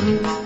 thank you.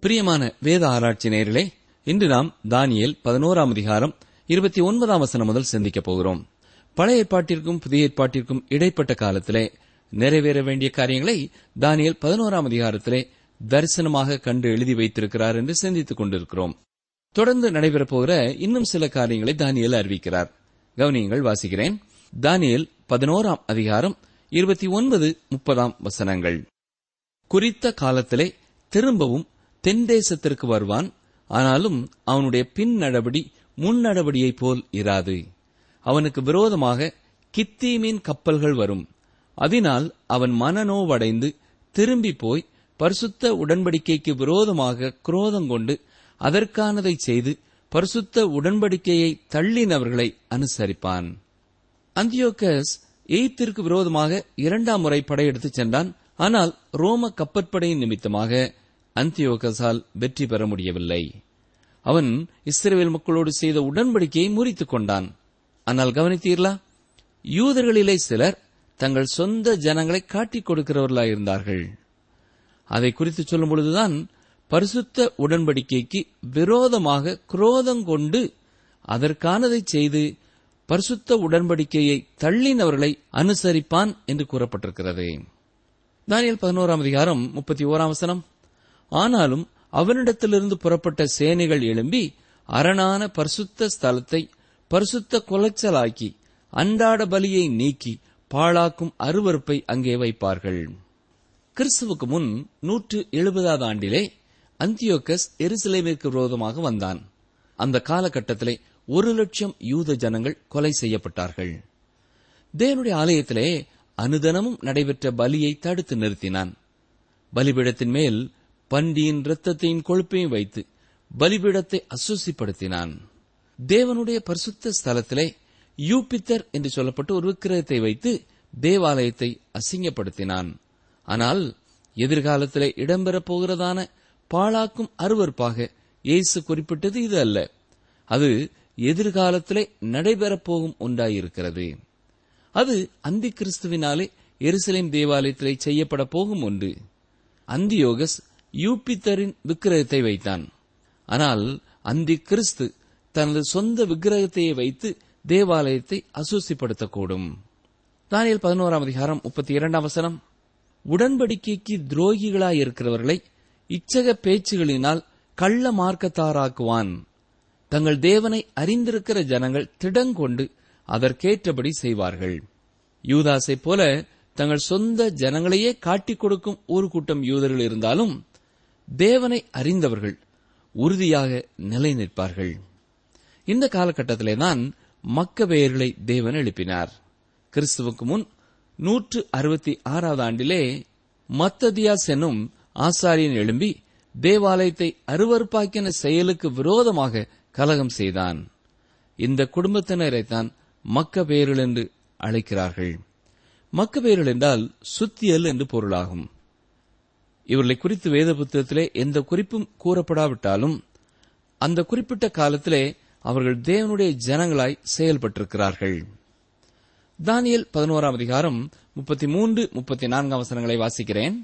பிரியமான வேத ஆராய்ச்சி நேரிலே இன்று நாம் தானியல் பதினோராம் அதிகாரம் இருபத்தி ஒன்பதாம் வசனம் முதல் சிந்திக்கப் போகிறோம். பழைய ஏற்பாட்டிற்கும் புதிய ஏற்பாட்டிற்கும் இடைப்பட்ட காலத்திலே நிறைவேற வேண்டிய காரியங்களை தானியல் பதினோராம் அதிகாரத்திலே தரிசனமாக கண்டு எழுதி வைத்திருக்கிறார் என்று சிந்தித்துக் கொண்டிருக்கிறோம். தொடர்ந்து நடைபெறப் போகிற இன்னும் சில காரியங்களை தானியல் அறிவிக்கிறார். கவனியங்கள் வாசிக்கிறேன். தானியல் பதினோராம் அதிகாரம் இருபத்தி ஒன்பது முப்பதாம் வசனங்கள். குறித்த காலத்திலே திரும்பவும் தென் தேசத்திற்கு வருவான் ஆனாலும் அவனுடைய பின் நடபடி முன் நடபடியைப் போல் இராது. அவனுக்கு விரோதமாக கித்தீமின் கப்பல்கள் வரும். அதனால் அவன் மனநோவடைந்து திரும்பி போய் பரிசுத்த உடன்படிக்கைக்கு விரோதமாக குரோதம் கொண்டு அதற்கானதை செய்து பரிசுத்த உடன்படிக்கையை தள்ளினவர்களை அனுசரிப்பான். அந்தியோக்கஸ் எய்த்திற்கு விரோதமாக இரண்டாம் முறை படையெடுத்துச் சென்றான். ஆனால் ரோம கப்பற்படையின் நிமித்தமாக அந்தியோகஸால் வெற்றி பெற முடியவில்லை. அவன் இஸ்ரேல் மக்களோடு செய்த உடன்படிக்கையை முறித்துக் கொண்டான். ஆனால் கவனித்தீர்களா? யூதர்களிலே சிலர் தங்கள் சொந்த ஜனங்களை காட்டிக் கொடுக்கிறவர்களாயிருந்தார்கள் அதை குறித்து சொல்லும் பொழுதுதான் பரிசுத்த உடன்படிக்கைக்கு விரோதமாக குரோதம் கொண்டு அதற்கானதை செய்து பரிசுத்த உடன்படிக்கையை தள்ளினவர்களை அனுசரிப்பான் என்று கூறப்பட்டிருக்கிறது. தானியல் பதினோராம் அதிகாரம் முப்பத்தி ஓராம் வசனம். ஆனாலும் அவனிடத்திலிருந்து புறப்பட்ட சேனைகள் எழும்பி அரணான பரிசுத்த ஸ்தலத்தை பரிசுத்த குலைச்சலாக்கி அன்றாட பலியை நீக்கி பாழாக்கும் அருவருப்பை அங்கே வைப்பார்கள். கிறிஸ்துவுக்கு முன் நூற்று எழுபதாவது ஆண்டிலே அந்தியோக்கஸ் எருசலேமிற்கு விரோதமாக வந்தான். அந்த காலகட்டத்திலே ஒரு லட்சம் யூத ஜனங்கள் கொலை செய்யப்பட்டார்கள். தேவனுடைய ஆலயத்திலே அனுதனமும் நடைபெற்ற பலியை தடுத்து நிறுத்தினான். பலிபீடத்தின் மேல் பண்டியின் இரத்தத்தையும் கொழுப்பையும் வைத்து பலிபீடத்தை அசுசிப்படுத்தினான். தேவனுடைய பரிசுத்த ஸ்தலத்திலே யூபித்தர் என்று சொல்லப்பட்ட ஒரு விக்கிரகத்தை வைத்து தேவாலயத்தை அசிங்கப்படுத்தினான். ஆனால் எதிர்காலத்திலே இடம்பெறப் போகிறதான பாழாக்கும் அருவருப்பாக இயேசு குறிப்பிட்டது இது அல்ல. அது எதிர்காலத்திலே நடைபெறப் போகும் ஒன்றாயிருக்கிறது. அது அந்தி கிறிஸ்துவினாலே எருசலேம் தேவாலயத்திலே செய்யப்பட போகும் ஒன்று. அந்தியோகஸ் யூபித்தரின் விக்கிரகத்தை வைத்தான். ஆனால் அந்தி கிறிஸ்து தனது சொந்த விக்கிரகத்தையே வைத்து தேவாலயத்தை அசூசிப்படுத்தக்கூடும். தானியல் பதினோராம் அதிகாரம் முப்பத்தி இரண்டாம் வசனம். உடன்படிக்கைக்கு துரோகிகளாயிருக்கிறவர்களை இச்சக பேச்சுகளினால் கள்ள மார்க்கத்தாராக்குவான். தங்கள் தேவனை அறிந்திருக்கிற ஜனங்கள் திடங்கொண்டு அதற்கேற்றபடி செய்வார்கள். யூதாசைப் போல தங்கள் சொந்த ஜனங்களையே காட்டிக் கொடுக்கும் ஒரு கூட்டம் யூதர்கள் இருந்தாலும் தேவனை அறிந்தவர்கள் உறுதியாக நிலை நிற்பார்கள் இந்த காலகட்டத்திலே தான் மக்கபெயர்களை தேவன் எழுப்பினார். கிறிஸ்துவுக்கு முன் நூற்று அறுபத்தி ஆறாவது ஆண்டிலே மத்ததியாஸ் என்னும் ஆசாரியன் எழும்பி தேவாலயத்தை அருவறுப்பாக்கின செயலுக்கு விரோதமாக கலகம் செய்தான். இந்த குடும்பத்தினரைத்தான் மக்கபெயர்கள் என்று அழைக்கிறார்கள். மக்கபெயர்கள் என்றால் சுத்தியல் என்று பொருளாகும். இவர்களை குறித்து வேத புத்தகத்திலே எந்த குறிப்பும் கூறப்படாவிட்டாலும் அந்த குறிப்பிட்ட காலத்திலே அவர்கள் தேவனுடைய ஜனங்களாய் செயல்பட்டிருக்கிறார்கள். தானியல் பதினோராம் அதிகாரம் முப்பத்தி மூன்று முப்பத்தி நான்காம் வசனங்களை வாசிக்கிறேன்.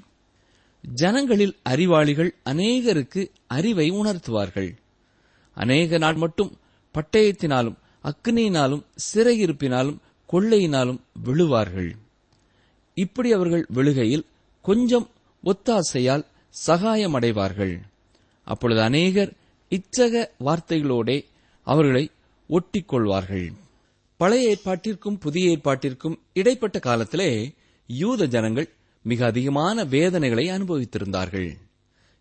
ஜனங்களில் அறிவாளிகள் அநேகருக்கு அறிவை உணர்த்துவார்கள். அநேக நாள் மட்டும் பட்டயத்தினாலும் அக்னியினாலும் சிறையிருப்பினாலும் கொள்ளையினாலும் விழுவார்கள். இப்படி அவர்கள் விழுகையில் கொஞ்சம் ஒத்தாசையால் சகாயமடைவார்கள். அப்பொழுது அநேகர் இச்சக வார்த்தைகளோடே அவர்களை ஒட்டிக் கொள்வார்கள் பழைய ஏற்பாட்டிற்கும் புதிய ஏற்பாட்டிற்கும் இடைப்பட்ட காலத்திலே யூத ஜனங்கள் மிக அதிகமான வேதனைகளை அனுபவித்திருந்தார்கள்.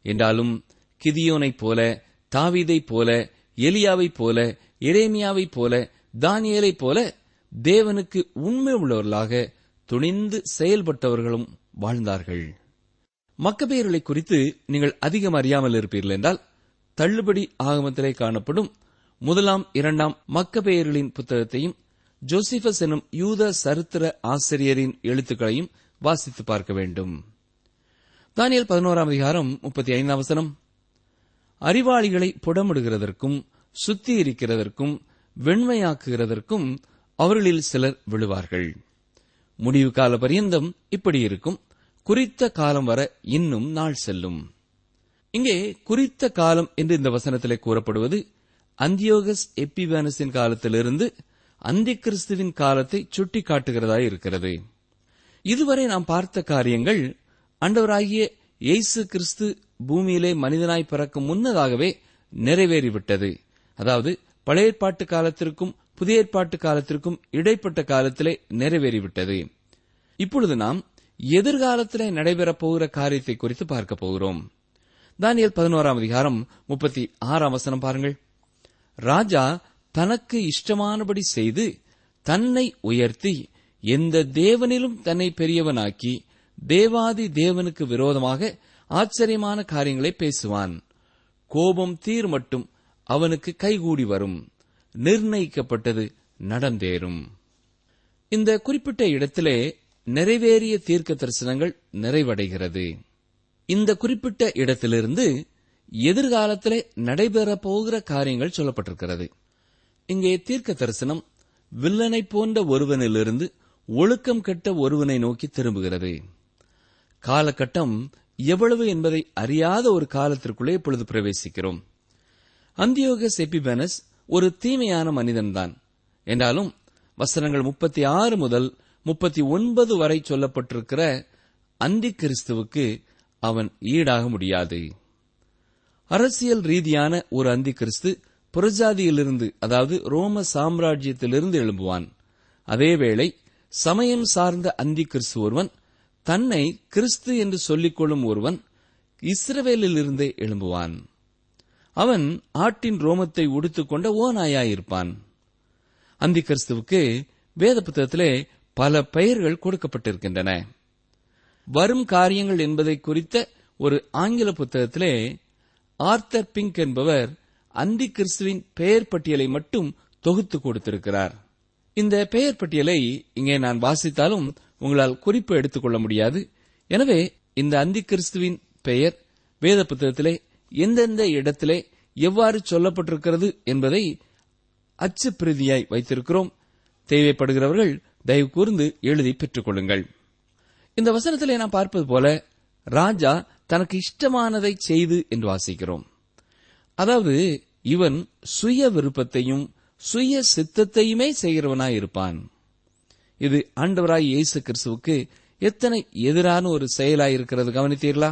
என்றாலும் கிதியோனைப் போல தாவீதைப் போல எலியாவைப் போல எரேமியாவைப் போல தானியலைப் போல தேவனுக்கு உண்மை உள்ளவர்களாக துணிந்து செயல்பட்டவர்களும் வாழ்ந்தார்கள். மக்கபேயர்களை குறித்து நீங்கள் அதிகம் அறியாமல் இருப்பீர்கள் என்றால் தள்ளுபடி ஆகமத்திலே காணப்படும் முதலாம் இரண்டாம் மக்கபேயர்களின் புத்தகத்தையும் ஜோசிபஸ் எனும் யூத சரித்திர ஆசிரியரின் எழுத்துக்களையும் வாசித்து பார்க்க வேண்டும். தானியல் பதினோராம் அதிகாரம் முப்பத்தி ஐந்தாம் வசனம். அறிவாளிகளை புடமிடுகிறதற்கும் சுத்தியிருக்கிறதற்கும் வெண்மையாக்குகிறதற்கும் அவர்களில் சிலர் விழுவார்கள். முடிவு கால பரியந்தம் இப்படி இருக்கும். குறித்த காலம் வர இன்னும் நாள் செல்லும். இங்கே குறித்த காலம் என்று இந்த வசனத்திலே கூறப்படுவது அந்தியோகஸ் எப்பிவேனஸின் காலத்திலிருந்து அந்தி கிறிஸ்துவின் காலத்தை சுட்டிக்காட்டுகிறதாய் இருக்கிறது. இதுவரை நாம் பார்த்த காரியங்கள் அண்டவராகிய இயேசு கிறிஸ்து பூமியிலே மனிதனாய் பிறக்கும் முன்னதாகவே நிறைவேறிவிட்டது. அதாவது பழைய ஏற்பாட்டு காலத்திற்கும் புதிய ஏற்பாட்டு காலத்திற்கும் இடைப்பட்ட காலத்திலே நிறைவேறிவிட்டது. இப்பொழுது நாம் எதிர்காலத்தில் நடைபெறப் போகிற காரியத்தை குறித்து பார்க்க போகிறோம். தானியல் பதினோராம் அதிகாரம் முப்பத்தி ஆறாம் வசனம் பாருங்கள். ராஜா தனக்கு இஷ்டமானபடி செய்து தன்னை உயர்த்தி எந்த தேவனிலும் தன்னை பெரியவனாக்கி தேவாதி தேவனுக்கு விரோதமாக ஆச்சரியமான காரியங்களை பேசுவான். கோபம் தீர் மட்டும் அவனுக்கு கைகூடி வரும். நிர்ணயிக்கப்பட்டது நடந்தேறும். இந்த குறிப்பிட்ட இடத்திலே நிறைவேறிய தீர்க்க தரிசனங்கள் நிறைவடைகிறது. இந்த குறிப்பிட்ட இடத்திலிருந்து எதிர்காலத்திலே நடைபெறப் போகிற காரியங்கள் சொல்லப்பட்டிருக்கிறது. இங்கே தீர்க்க தரிசனம் வில்லனை போன்ற ஒருவனிலிருந்து ஒழுக்கம் கெட்ட ஒருவனை நோக்கி திரும்புகிறது. காலகட்டம் எவ்வளவு என்பதை அறியாத ஒரு காலத்திற்குள்ளே இப்பொழுது பிரவேசிக்கிறோம். அந்தியோக செபிபனஸ் ஒரு தீமையான மனிதன்தான். என்றாலும் வசனங்கள் முப்பத்தி ஆறு முதல் முப்பத்தி ஒன்பது வரை சொல்லப்பட்டிருக்கிற அந்தி கிறிஸ்துவுக்கு அவன் ஈடாக முடியாது. அரசியல் ரீதியான ஒரு அந்தி கிறிஸ்து புறஜாதியிலிருந்து அதாவது ரோம சாம்ராஜ்யத்திலிருந்து எழும்புவான். அதேவேளை சமயம் சார்ந்த அந்தி கிறிஸ்து ஒருவன் தன்னை கிறிஸ்து என்று சொல்லிக்கொள்ளும் ஒருவன் இஸ்ரவேலிலிருந்தே எழும்புவான். அவன் ஆட்டின் ரோமத்தை உடுத்துக்கொண்ட ஓநாயாயிருப்பான். அந்தி கிறிஸ்துவுக்கு வேத புத்தகத்திலே பல பெயர்கள் கொடுக்கப்பட்டிருக்கின்றன. வரும் காரியங்கள் என்பதை குறித்த ஒரு ஆங்கில புத்தகத்திலே ஆர்த்தர் பிங்க் என்பவர் அந்தி கிறிஸ்துவின் பெயர் பட்டியலை மட்டும் தொகுத்து கொடுத்திருக்கிறார். இந்த பெயர் பட்டியலை இங்கே நான் வாசித்தாலும் உங்களால் குறிப்பு எடுத்துக்கொள்ள முடியாது. எனவே இந்த அந்தி கிறிஸ்துவின் பெயர் வேத புத்தகத்திலே எந்தெந்த இடத்திலே எவ்வாறு சொல்லப்பட்டிருக்கிறது என்பதை அச்சு பிரதியாய் வைத்திருக்கிறோம். தேவைப்படுகிறவர்கள் தயவு கூர்ந்து எழுதி பெற்றுக் கொள்ளுங்கள். இந்த வசனத்திலே நாம் பார்ப்பது போல ராஜா தனக்கு இஷ்டமானதை செய்து என்று வாசிக்கிறோம். அதாவது இவன் சுய விருப்பத்தையும் சுய சித்தத்தையுமே செய்கிறவனாய் இருப்பான். இது ஆண்டவராய் இயேசு கிறிஸ்துவுக்கு எத்தனை எதிரான ஒரு செயலாயிருக்கிறது கவனித்தீர்களா?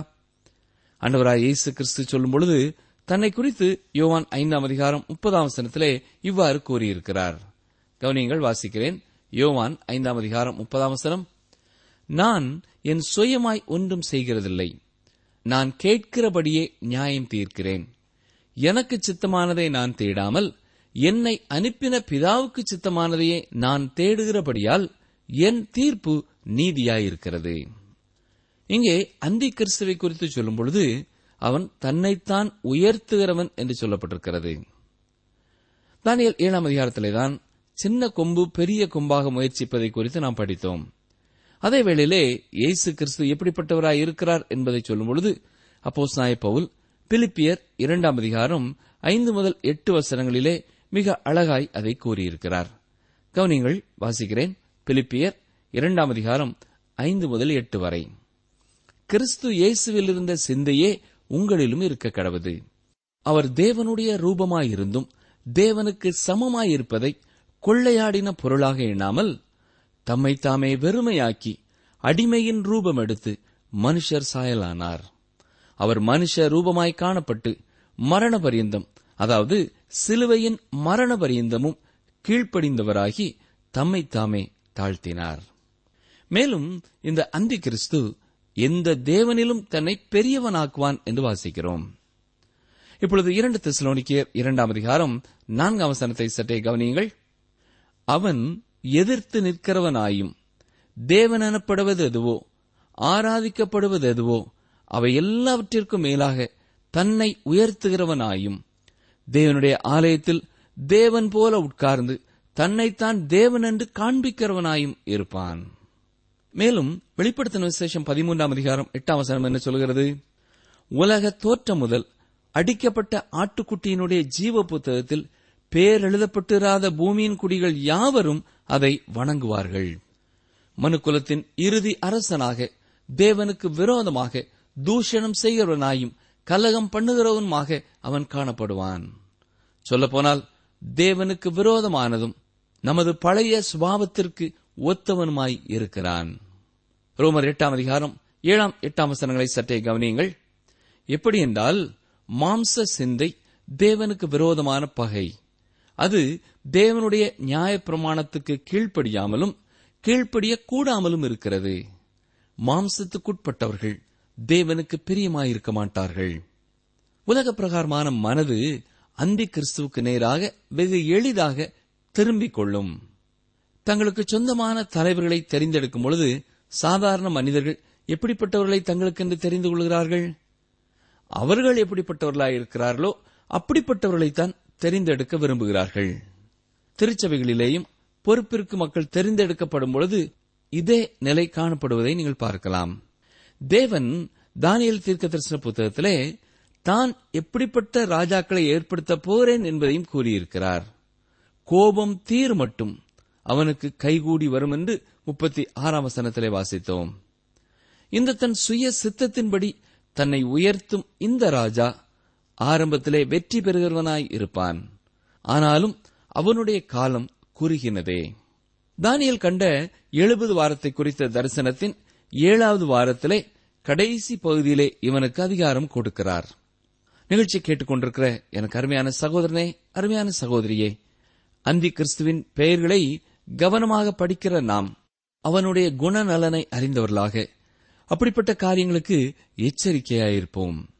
ஆண்டவராய் இயேசு கிறிஸ்து சொல்லும் பொழுது தன்னை குறித்து யோவான் ஐந்தாம் அதிகாரம் முப்பதாம் வசனத்திலே இவ்வாறு கூறியிருக்கிறார். கவனியங்கள் வாசிக்கிறேன். யோவான் ஐந்தாம் அதிகாரம் முப்பதாம் வசனம். நான் என் சுயமாய் ஒன்றும் செய்கிறதில்லை. நான் கேட்கிறபடியே நியாயம் தீர்க்கிறேன். எனக்கு சித்தமானதை நான் தேடாமல் என்னை அனுப்பின பிதாவுக்கு சித்தமானதையே நான் தேடுகிறபடியால் என் தீர்ப்பு நீதியாயிருக்கிறது. இங்கே அந்தி கிறிஸ்துவை குறித்து சொல்லும் பொழுது அவன் தன்னைத்தான் உயர்த்துகிறவன் என்று சொல்லப்பட்டிருக்கிறது. தானியல் ஏழாம் அதிகாரத்திலே தான் சின்ன கொம்பு பெரிய கொம்பாக முயற்சிப்பதை குறித்து நாம் படித்தோம். அதே வேளையிலே இயேசு கிறிஸ்து எப்படிப்பட்டவராய் இருக்கிறார் என்பதை சொல்லும் பொழுது அப்போஸ் பவுல் பிலிப்பியர் இரண்டாம் அதிகாரம் ஐந்து முதல் எட்டு வசனங்களிலே மிக அழகாய் அதை கூறியிருக்கிறார். கவனிங்கள் வாசிக்கிறேன். பிலிப்பியர் இரண்டாம் அதிகாரம் ஐந்து முதல் எட்டு வரை. கிறிஸ்து இயேசுவில் இருந்த சிந்தையே உங்களிலும் இருக்க கடவுது. அவர் தேவனுடைய ரூபமாயிருந்தும் தேவனுக்கு சமமாயிருப்பதை கொள்ளையாடின பொருளாக எண்ணாமல் தம்மை தாமே வெறுமையாக்கி அடிமையின் ரூபம் எடுத்து மனுஷர் சாயலானார். அவர் மனுஷ ரூபமாய் காணப்பட்டு மரண பரியந்தம் அதாவது சிலுவையின் மரண பரியந்தமும் கீழ்ப்படிந்தவராகி தம்மை தாமே தாழ்த்தினார். மேலும் இந்த அந்தி கிறிஸ்து எந்த தேவனிலும் தன்னை பெரியவனாக்குவான் என்று வாசிக்கிறோம். இப்பொழுது இரண்டு தெசலோனிக்கேயர் இரண்டாம் அதிகாரம் நான்காம் வசனத்தை சற்றே கவனியுங்கள். அவன் எதிர்த்து நிற்கிறவனாயும் தேவன் எனப்படுவது எதுவோ ஆராதிக்கப்படுவது எதுவோ அவை எல்லாவற்றிற்கும் மேலாக தன்னை உயர்த்துகிறவனாயும் தேவனுடைய ஆலயத்தில் தேவன் போல உட்கார்ந்து தன்னைத்தான் தேவன் என்று காண்பிக்கிறவனாயும் இருப்பான். மேலும் வெளிப்படுத்தின விசேஷம் பதிமூன்றாம் அதிகாரம் எட்டாம் வசனம் என்ன சொல்கிறது? உலக தோற்றம் முதல் அடிக்கப்பட்ட ஆட்டுக்குட்டியினுடைய ஜீவ புத்தகத்தில் பேர் எழுதப்பட்டிராத பூமியின் குடிகள் யாவரும் அதை வணங்குவார்கள். மனுக்குலத்தின் இறுதி அரசனாக தேவனுக்கு விரோதமாக தூஷணம் செய்கிறவனாயும் கலகம் பண்ணுகிறவனுமாக அவன் காணப்படுவான். சொல்லப்போனால் தேவனுக்கு விரோதமானதும் நமது பழைய சுபாவத்திற்கு ஒத்தவனுமாய் இருக்கிறான். ரோமர் எட்டாம் அதிகாரம் ஏழாம் எட்டாம் வசனங்களை சற்றே கவனியுங்கள். எப்படி என்றால் மாம்ச சிந்தை தேவனுக்கு விரோதமான பகை. அது தேவனுடைய நியாயப்பிரமாணத்துக்கு கீழ்ப்படியாமலும் கீழ்ப்படிய கூடாமலும் இருக்கிறது. மாம்சத்துக்குட்பட்டவர்கள் தேவனுக்கு பிரியமாயிருக்க மாட்டார்கள். உலக பிரகாரமான மனது அந்தி கிறிஸ்துவுக்கு நேராக வெகு எளிதாக திரும்பிக் கொள்ளும். தங்களுக்கு சொந்தமான தலைவர்களை தெரிந்தெடுக்கும் பொழுது சாதாரண மனிதர்கள் எப்படிப்பட்டவர்களை தங்களுக்கென்று தெரிந்து கொள்கிறார்கள்? அவர்கள் எப்படிப்பட்டவர்களாய் இருக்கிறார்களோ அப்படிப்பட்டவர்களைத்தான் தெரிந்தெடுக்க விரும்புகிறார்கள். திருச்சபைகளிலேயும் பொறுப்பிற்கு மக்கள் தெரிந்தெடுக்கப்படும் பொழுது இதே நிலை காணப்படுவதை நீங்கள் பார்க்கலாம். தேவன் தானியல் தீர்க்க தரிசன புத்தகத்திலே தான் எப்படிப்பட்ட ராஜாக்களை ஏற்படுத்த போறேன் என்பதையும் கூறியிருக்கிறார். கோபம் தீர் மட்டும் அவனுக்கு கைகூடி வரும் என்று முப்பத்தி ஆறாம் வசனத்திலே வாசித்தோம். இந்த தன் சுய சித்தத்தின்படி தன்னை உயர்த்தும் இந்த ராஜா ஆரம்பத்திலே வெற்றி பெறுகிறவனாய் இருப்பான். ஆனாலும் அவனுடைய காலம் குறுகினதே. தானியல் கண்ட எழுபது வாரத்தை குறித்த தரிசனத்தின் ஏழாவது வாரத்திலே கடைசி பகுதியிலே இவனுக்கு அதிகாரம் கொடுக்கிறார். நிகழ்ச்சி கேட்டுக்கொண்டிருக்கிற எனக்கு அருமையான சகோதரனே அருமையான சகோதரியே அந்தி கிறிஸ்துவின் பெயர்களை கவனமாக படிக்கிற நாம் அவனுடைய குணநலனை அறிந்தவர்களாக அப்படிப்பட்ட காரியங்களுக்கு எச்சரிக்கையாயிருப்போம்.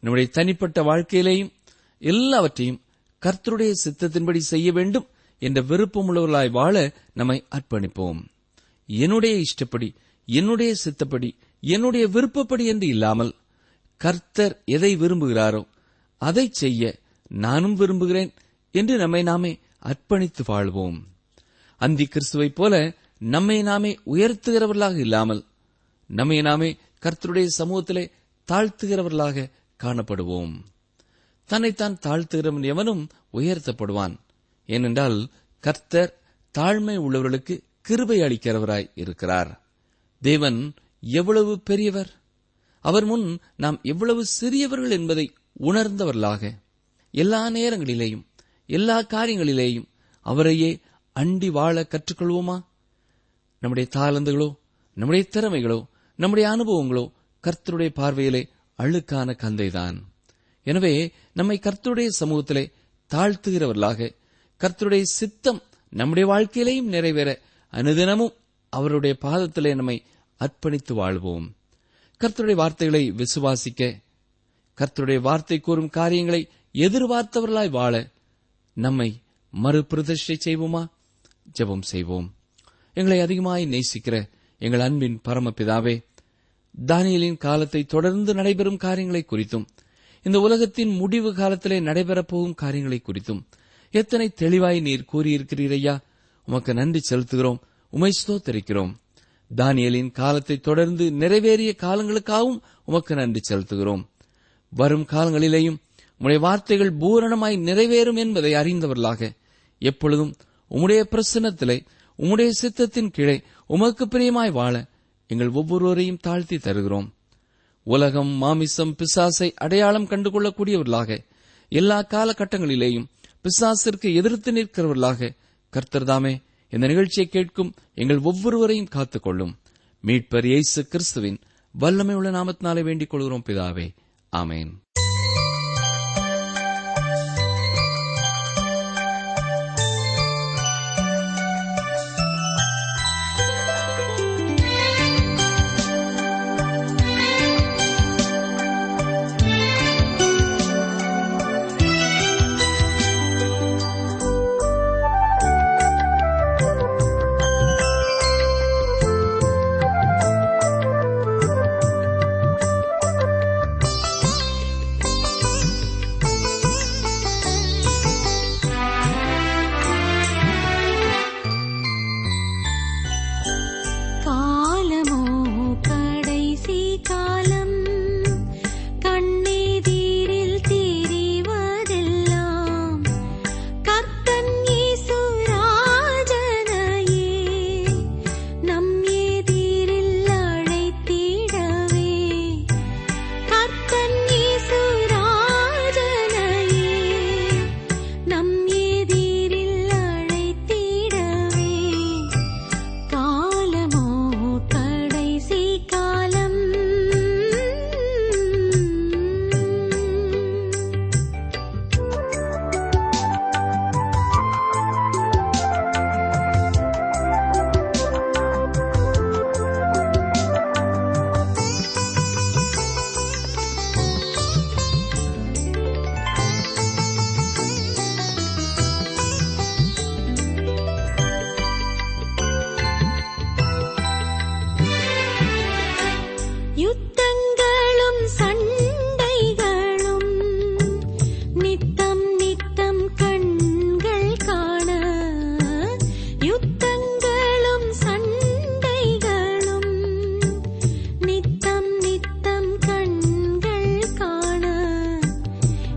நம்முடைய தனிப்பட்ட வாழ்க்கையிலேயும் எல்லாவற்றையும் கர்த்தருடைய சித்தத்தின்படி செய்ய வேண்டும் என்ற விருப்பமுள்ளவர்களாய் வாழ நம்மை அர்ப்பணிப்போம். என்னுடைய இஷ்டப்படி என்னுடைய சித்தப்படி என்னுடைய விருப்பப்படி என்று இல்லாமல் கர்த்தர் எதை விரும்புகிறாரோ அதை செய்ய நானும் விரும்புகிறேன் என்று நம்மை நாமே அர்ப்பணித்து வாழ்வோம். அந்தி கிறிஸ்துவைப் போல நம்மை நாமே உயர்த்துகிறவர்களாக இல்லாமல் நம்மை நாமே கர்த்தருடைய சமூகத்திலே தாழ்த்துகிறவர்களாக காணப்படுவோம். தன்னைத்தான் தாழ்த்துகிறவன் எவனும் உயர்த்தப்படுவான். ஏனென்றால் கர்த்தர் தாழ்மை உள்ளவர்களுக்கு கிருபை அளிக்கிறவராய் இருக்கிறார். தேவன் எவ்வளவு பெரியவர்? அவர் முன் நாம் எவ்வளவு சிறியவர்கள் என்பதை உணர்ந்தவர்களாக எல்லா நேரங்களிலேயும் எல்லா காரியங்களிலேயும் அவரையே அண்டி வாழ கற்றுக்கொள்வோமா? நம்முடைய தாளந்துகளோ நம்முடைய திறமைகளோ நம்முடைய அனுபவங்களோ கர்த்தருடைய பார்வையிலே அழுக்கான கந்தைதான். எனவே நம்மை கர்த்தருடைய சமூகத்திலே தாழ்த்துகிறவர்களாக கர்த்தருடைய சித்தம் நம்முடைய வாழ்க்கையிலேயும் நிறைவேற அனுதினமும் அவருடைய பாதத்திலே நம்மை அர்ப்பணித்து வாழ்வோம். கர்த்தருடைய வார்த்தைகளை விசுவாசிக்க கர்த்தருடைய வார்த்தை கூறும் காரியங்களை எதிர்பார்த்தவர்களாய் வாழ நம்மை மறுபிரதிஷ்டை செய்வோமா? ஜெபம் செய்வோம். எங்களை அதிகமாய் நேசிக்கிற எங்கள் அன்பின் பரமபிதாவே தானியலின் காலத்தை தொடர்ந்து நடைபெறும் காரியங்களை குறித்தும் இந்த உலகத்தின் முடிவு காலத்திலே நடைபெறப்போகும் காரியங்களை குறித்தும் எத்தனை தெளிவாய் நீர் கூறியிருக்கிறீரையா உமக்கு நன்றி செலுத்துகிறோம் உமை ஸ்தோத்தரிக்கிறோம். தானியலின் காலத்தை தொடர்ந்து நிறைவேறிய காலங்களுக்காகவும் உமக்கு நன்றி செலுத்துகிறோம். வரும் காலங்களிலேயும் உம்முடைய வார்த்தைகள் பூரணமாய் நிறைவேறும் என்பதை அறிந்தவர்களாக எப்பொழுதும் உம்முடைய பிரசன்னத்திலே உம்முடைய சித்தத்தின் கீழே உமக்கு பிரியமாய் வாழ எங்கள் ஒவ்வொருவரையும் தாழ்த்தி தருகிறோம். உலகம் மாமிசம் பிசாசை அடையாளம் கண்டுகொள்ளக்கூடியவர்களாக எல்லா காலகட்டங்களிலேயும் பிசாசிற்கு எதிர்த்து நிற்கிறவர்களாக கர்த்தர்தாமே இந்த நிகழ்ச்சியை கேட்கும் எங்கள் ஒவ்வொருவரையும் காத்துக்கொள்ளும். மீட்பர் இயேசு கிறிஸ்துவின் வல்லமை உள்ள நாமத்தினாலே வேண்டிக் கொள்கிறோம் பிதாவே. ஆமேன்.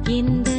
எந்த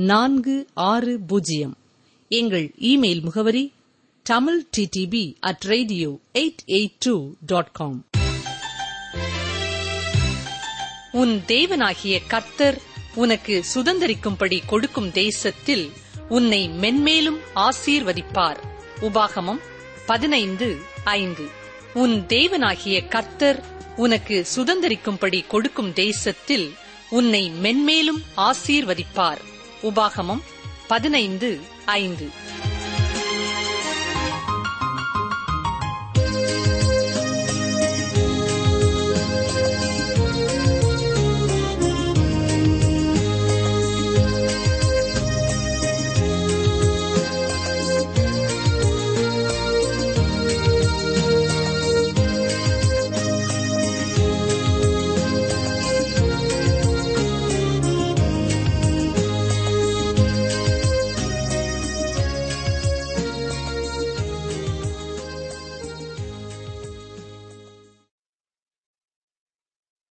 நான்கு ஆறு பூஜ்ஜியம். எங்கள் இமெயில் முகவரி Tamil DTP at radio eight eight two dot com உன் தேவனாகிய கர்த்தர் உனக்கு சுதந்தரிக்கும்படி கொடுக்கும் தேசத்தில் உன்னை மென்மேலும் ஆசீர்வதிப்பார். உபாகமம் பதினைந்து ஐந்து. உன் தேவனாகிய கர்த்தர் உனக்கு சுதந்தரிக்கும்படி கொடுக்கும் தேசத்தில் உன்னை மென்மேலும் ஆசீர்வதிப்பார். உபாகமம் பதினைந்து ஐந்து.